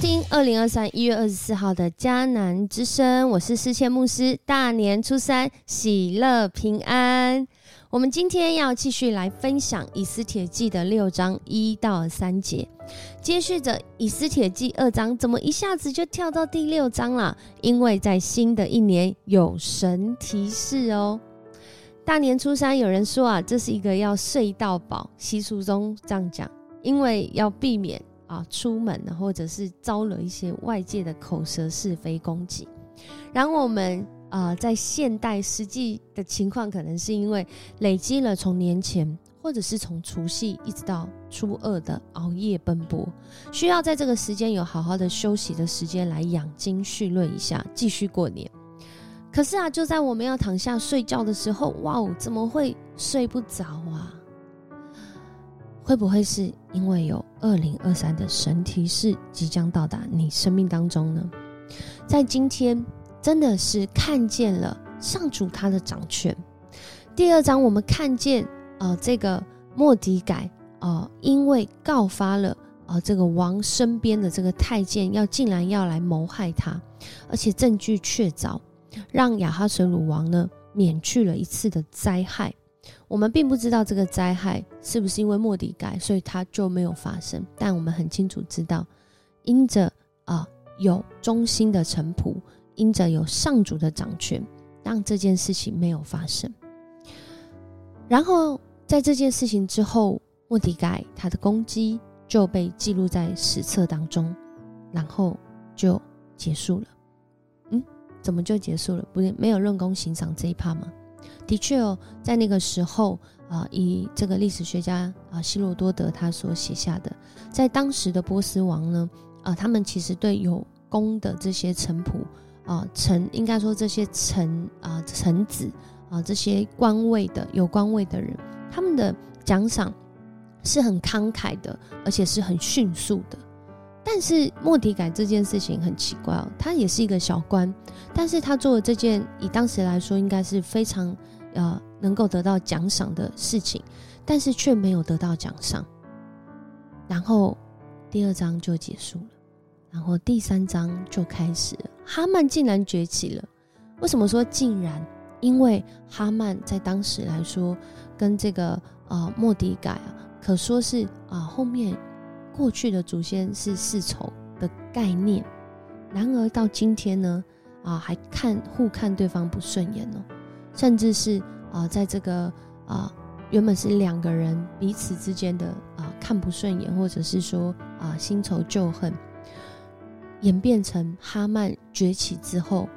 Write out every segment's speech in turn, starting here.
听二零二三一月二十四号的迦南之声，我是世谦牧师。大年初三，喜乐平安。我们今天要继续来分享以斯帖记的六章一到三节，接续着以斯帖记二章，怎么一下子就跳到第六章了？因为在新的一年有神提示哦。大年初三，有人说啊，这是一个要睡到饱，习俗中这样讲，因为要避免啊出门呢，或者是招惹一些外界的口舌是非攻击。然后我们。啊，在现代实际的情况，可能是因为累积了从年前或者是从除夕一直到初二的熬夜奔波，需要在这个时间有好好的休息的时间来养精蓄锐一下，继续过年。可是啊，就在我们要躺下睡觉的时候，哇哦，怎么会睡不着啊？会不会是因为有二零二三的神提示即将到达你生命当中呢？在今天。真的是看见了上主他的掌权。第二章我们看见，呃，这个莫迪改，呃，因为告发了，呃，这个王身边的这个太监要竟然要来谋害他，而且证据确凿，让亚哈水鲁王呢免去了一次的灾害。我们并不知道这个灾害是不是因为莫迪改，所以他就没有发生。但我们很清楚知道，因着啊有忠心的臣仆。因着有上主的掌权，让这件事情没有发生。然后在这件事情之后，莫迪盖他的攻击就被记录在史册当中，然后就结束了。嗯，怎么就结束了？不是没有论功行赏这一趴吗？的确哦，在那个时候啊，以这个历史学家啊希罗多德他所写下的，在当时的波斯王呢，啊，他们其实对有功的这些臣仆。啊，臣应该说这些臣啊，臣子啊，这些官位的有官位的人，他们的奖赏是很慷慨的，而且是很迅速的。但是莫迪改这件事情很奇怪哦，他也是一个小官，但是他做的这件以当时来说应该是非常呃能够得到奖赏的事情，但是却没有得到奖赏。然后第二章就结束了。然后第三章就开始，哈曼竟然崛起了。为什么说竟然？因为哈曼在当时来说，跟这个呃莫迪改啊，可说是啊后面过去的祖先是世仇的概念。然而到今天呢，啊还看互看对方不顺眼哦，甚至是啊在这个啊原本是两个人彼此之间的啊看不顺眼，或者是说啊新仇旧恨。演变成哈曼崛起之后，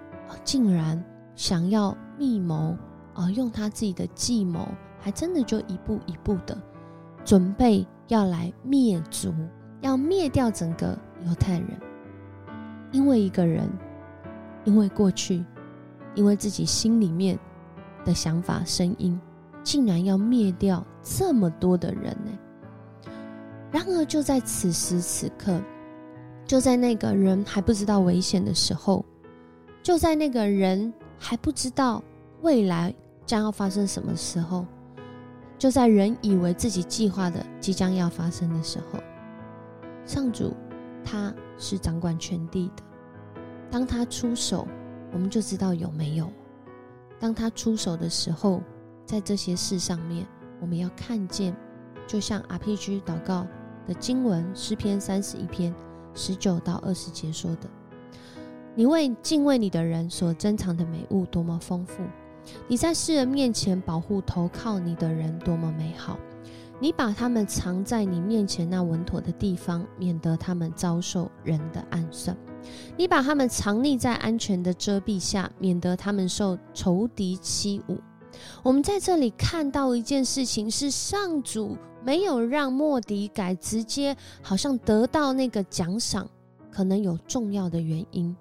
竟然想要密谋，啊，用他自己的计谋，还真的就一步一步的准备要来灭族，要灭掉整个犹太人。因为一个人，因为过去，因为自己心里面的想法声音，竟然要灭掉这么多的人呢？然而就在此时此刻。就在那个人还不知道危险的时候，就在那个人还不知道未来将要发生什么时候，就在人以为自己计划的即将要发生的时候，上主他是掌管全地的。当他出手，我们就知道有没有。当他出手的时候，在这些事上面，我们要看见，就像 RPG 祷告的经文诗篇三十一篇。十九到二十节说的：“你为敬畏你的人所珍藏的美物多么丰富！你在世人面前保护投靠你的人多么美好！你把他们藏在你面前那稳妥的地方，免得他们遭受人的暗算；你把他们藏匿在安全的遮蔽下，免得他们受仇敌欺侮。”我们在这里看到一件事情是上主。没有让莫迪改直接好像得到那个奖赏，可能有重要的原因。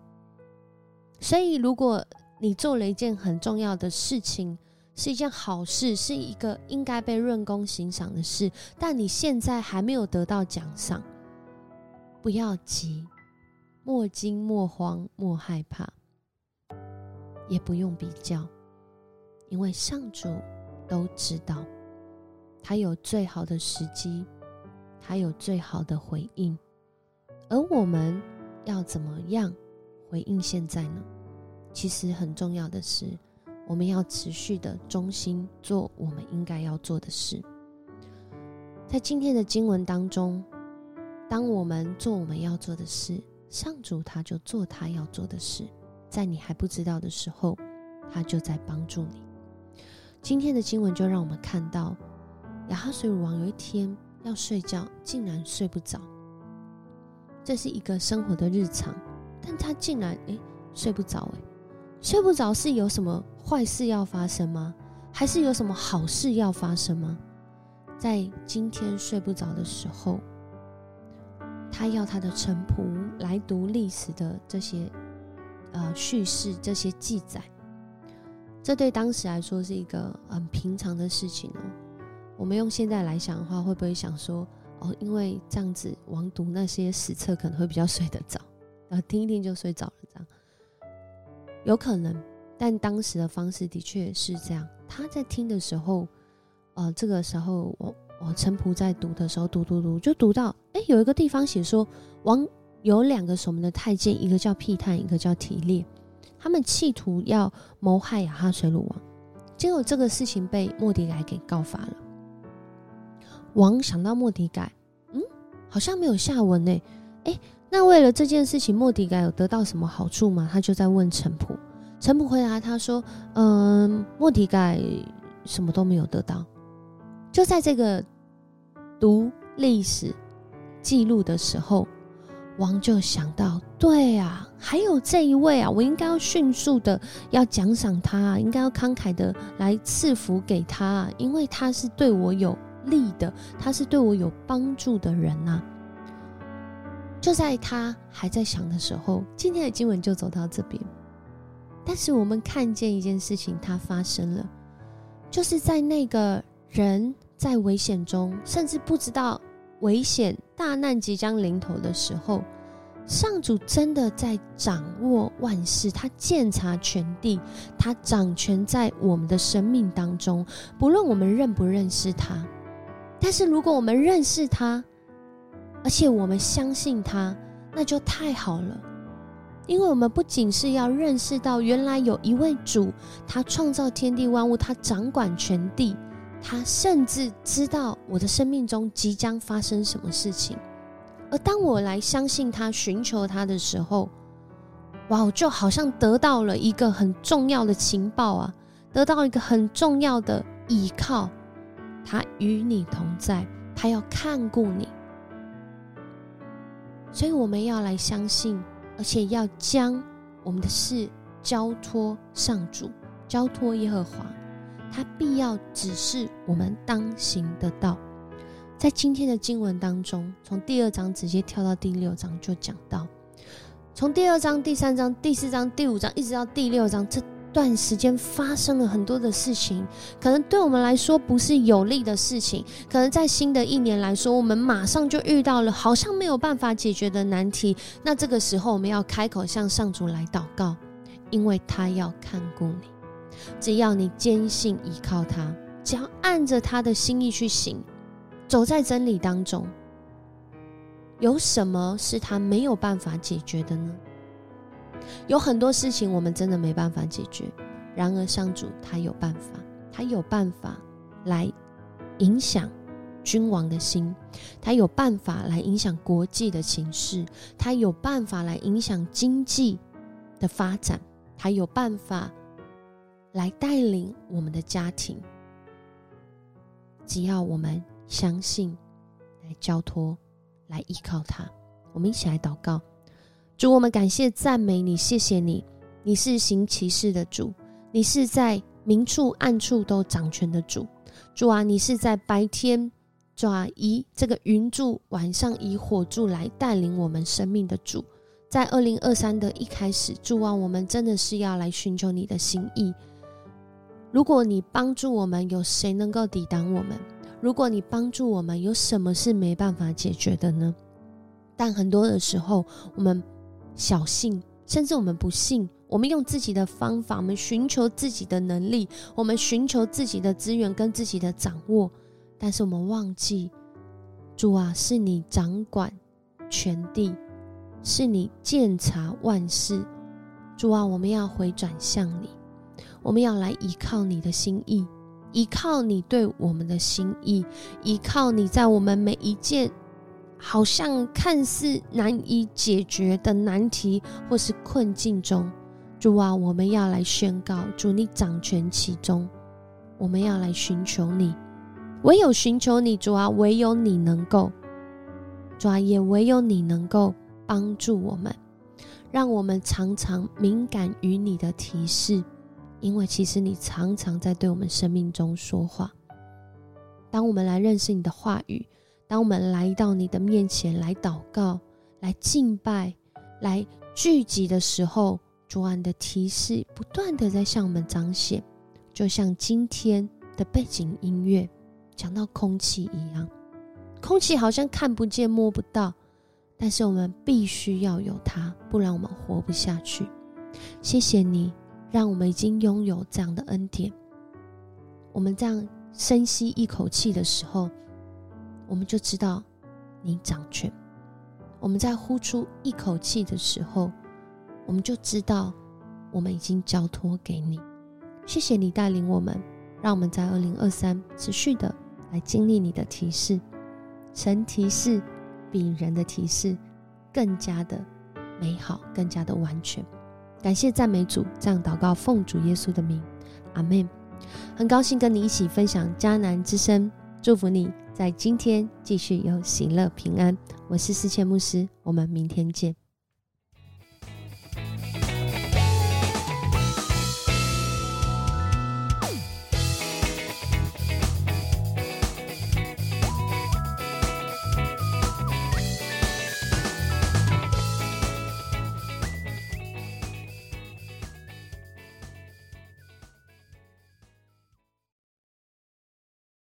所以，如果你做了一件很重要的事情，是一件好事，是一个应该被论功行赏的事，但你现在还没有得到奖赏，不要急，莫惊莫慌莫害怕，也不用比较，因为上主都知道。他有最好的时机，他有最好的回应，而我们要怎么样回应现在呢？其实很重要的是，我们要持续的忠心做我们应该要做的事。在今天的经文当中，当我们做我们要做的事，上主他就做他要做的事，在你还不知道的时候，他就在帮助你。今天的经文就让我们看到，亚哈水乳王有一天要睡觉，竟然睡不着。这是一个生活的日常，但他竟然诶睡不着诶，睡不着是有什么坏事要发生吗？还是有什么好事要发生吗？在今天睡不着的时候，他要他的臣仆来读历史的这些呃叙事、这些记载。这对当时来说是一个很平常的事情哦。我们用现在来想的话，会不会想说？哦，因为这样子，王读那些史册可能会比较睡得着，然后听一听就睡着了，有可能。但当时的方式的确是这样。他在听的时候，呃，这个时候我我陈仆在读的时候，读读读就读到，哎，有一个地方写说，王有两个守门的太监，一个叫辟探，一个叫提列，他们企图要谋害亚哈水鲁王，结果这个事情被莫迪改给告发了。王想到莫迪改，嗯，好像没有下文呢。哎，那为了这件事情，莫迪改有得到什么好处吗？他就在问陈普。陈普回答他说：“嗯，莫迪改什么都没有得到。”就在这个读历史记录的时候，王就想到：对啊，还有这一位啊，我应该要迅速的要奖赏他，应该要慷慨的来赐福给他，因为他是对我有。利的，他是对我有帮助的人呐。就在他还在想的时候，今天的经文就走到这边。但是我们看见一件事情，它发生了，就是在那个人在危险中，甚至不知道危险大难即将临头的时候，上主真的在掌握万事，他鉴察全地，他掌权在我们的生命当中，不论我们认不认识他。但是，如果我们认识他，而且我们相信他，那就太好了。因为我们不仅是要认识到原来有一位主，他创造天地万物，他掌管全地，他甚至知道我的生命中即将发生什么事情。而当我来相信他、寻求他的时候，哇，就好像得到了一个很重要的情报啊，得到一个很重要的依靠。他与你同在，他要看顾你，所以我们要来相信，而且要将我们的事交托上主，交托耶和华，他必要指示我们当行的道。在今天的经文当中，从第二章直接跳到第六章，就讲到，从第二章、第三章、第四章、第五章，一直到第六章，这。段时间发生了很多的事情，可能对我们来说不是有利的事情。可能在新的一年来说，我们马上就遇到了好像没有办法解决的难题。那这个时候，我们要开口向上主来祷告，因为他要看顾你。只要你坚信依靠他，只要按着他的心意去行，走在真理当中，有什么是他没有办法解决的呢？有很多事情我们真的没办法解决，然而上主他有办法，他有办法来影响君王的心，他有办法来影响国际的情势，他有办法来影响经济的发展，他有办法来带领我们的家庭。只要我们相信，来交托，来依靠他，我们一起来祷告。主，我们感谢赞美你，谢谢你，你是行其事的主，你是在明处暗处都掌权的主。主啊，你是在白天，主啊以这个云柱，晚上以火柱来带领我们生命的主。在二零二三的一开始，主啊，我们真的是要来寻求你的心意。如果你帮助我们，有谁能够抵挡我们？如果你帮助我们，有什么是没办法解决的呢？但很多的时候，我们。小信，甚至我们不信，我们用自己的方法，我们寻求自己的能力，我们寻求自己的资源跟自己的掌握，但是我们忘记，主啊，是你掌管全地，是你鉴察万事。主啊，我们要回转向你，我们要来依靠你的心意，依靠你对我们的心意，依靠你在我们每一件好像看似难以解决的难题或是困境中。主啊，我们要来宣告，主你掌权其中，我们要来寻求你，唯有寻求你，主啊，唯有你能够，主啊，也唯有你能够帮助我们。让我们常常敏感于你的提示，因为其实你常常在对我们生命中说话。当我们来认识你的话语，当我们来到你的面前来祷告、来敬拜、来聚集的时候，主啊，你的提示不断的在向我们彰显，就像今天的背景音乐讲到空气一样，空气好像看不见、摸不到。但是我们必须要有它，不然我们活不下去。谢谢你，让我们已经拥有这样的恩典。我们这样深吸一口气的时候，我们就知道你掌权。我们在呼出一口气的时候，我们就知道我们已经交托给你。谢谢你带领我们，让我们在二零二三持续的来经历你的提示，神提示。比人的提示更加的美好，更加的完全。感谢赞美主，这样祷告奉主耶稣的名，阿门。很高兴跟你一起分享迦南之声，祝福你在今天继续有喜乐平安。我是思谦牧师，我们明天见。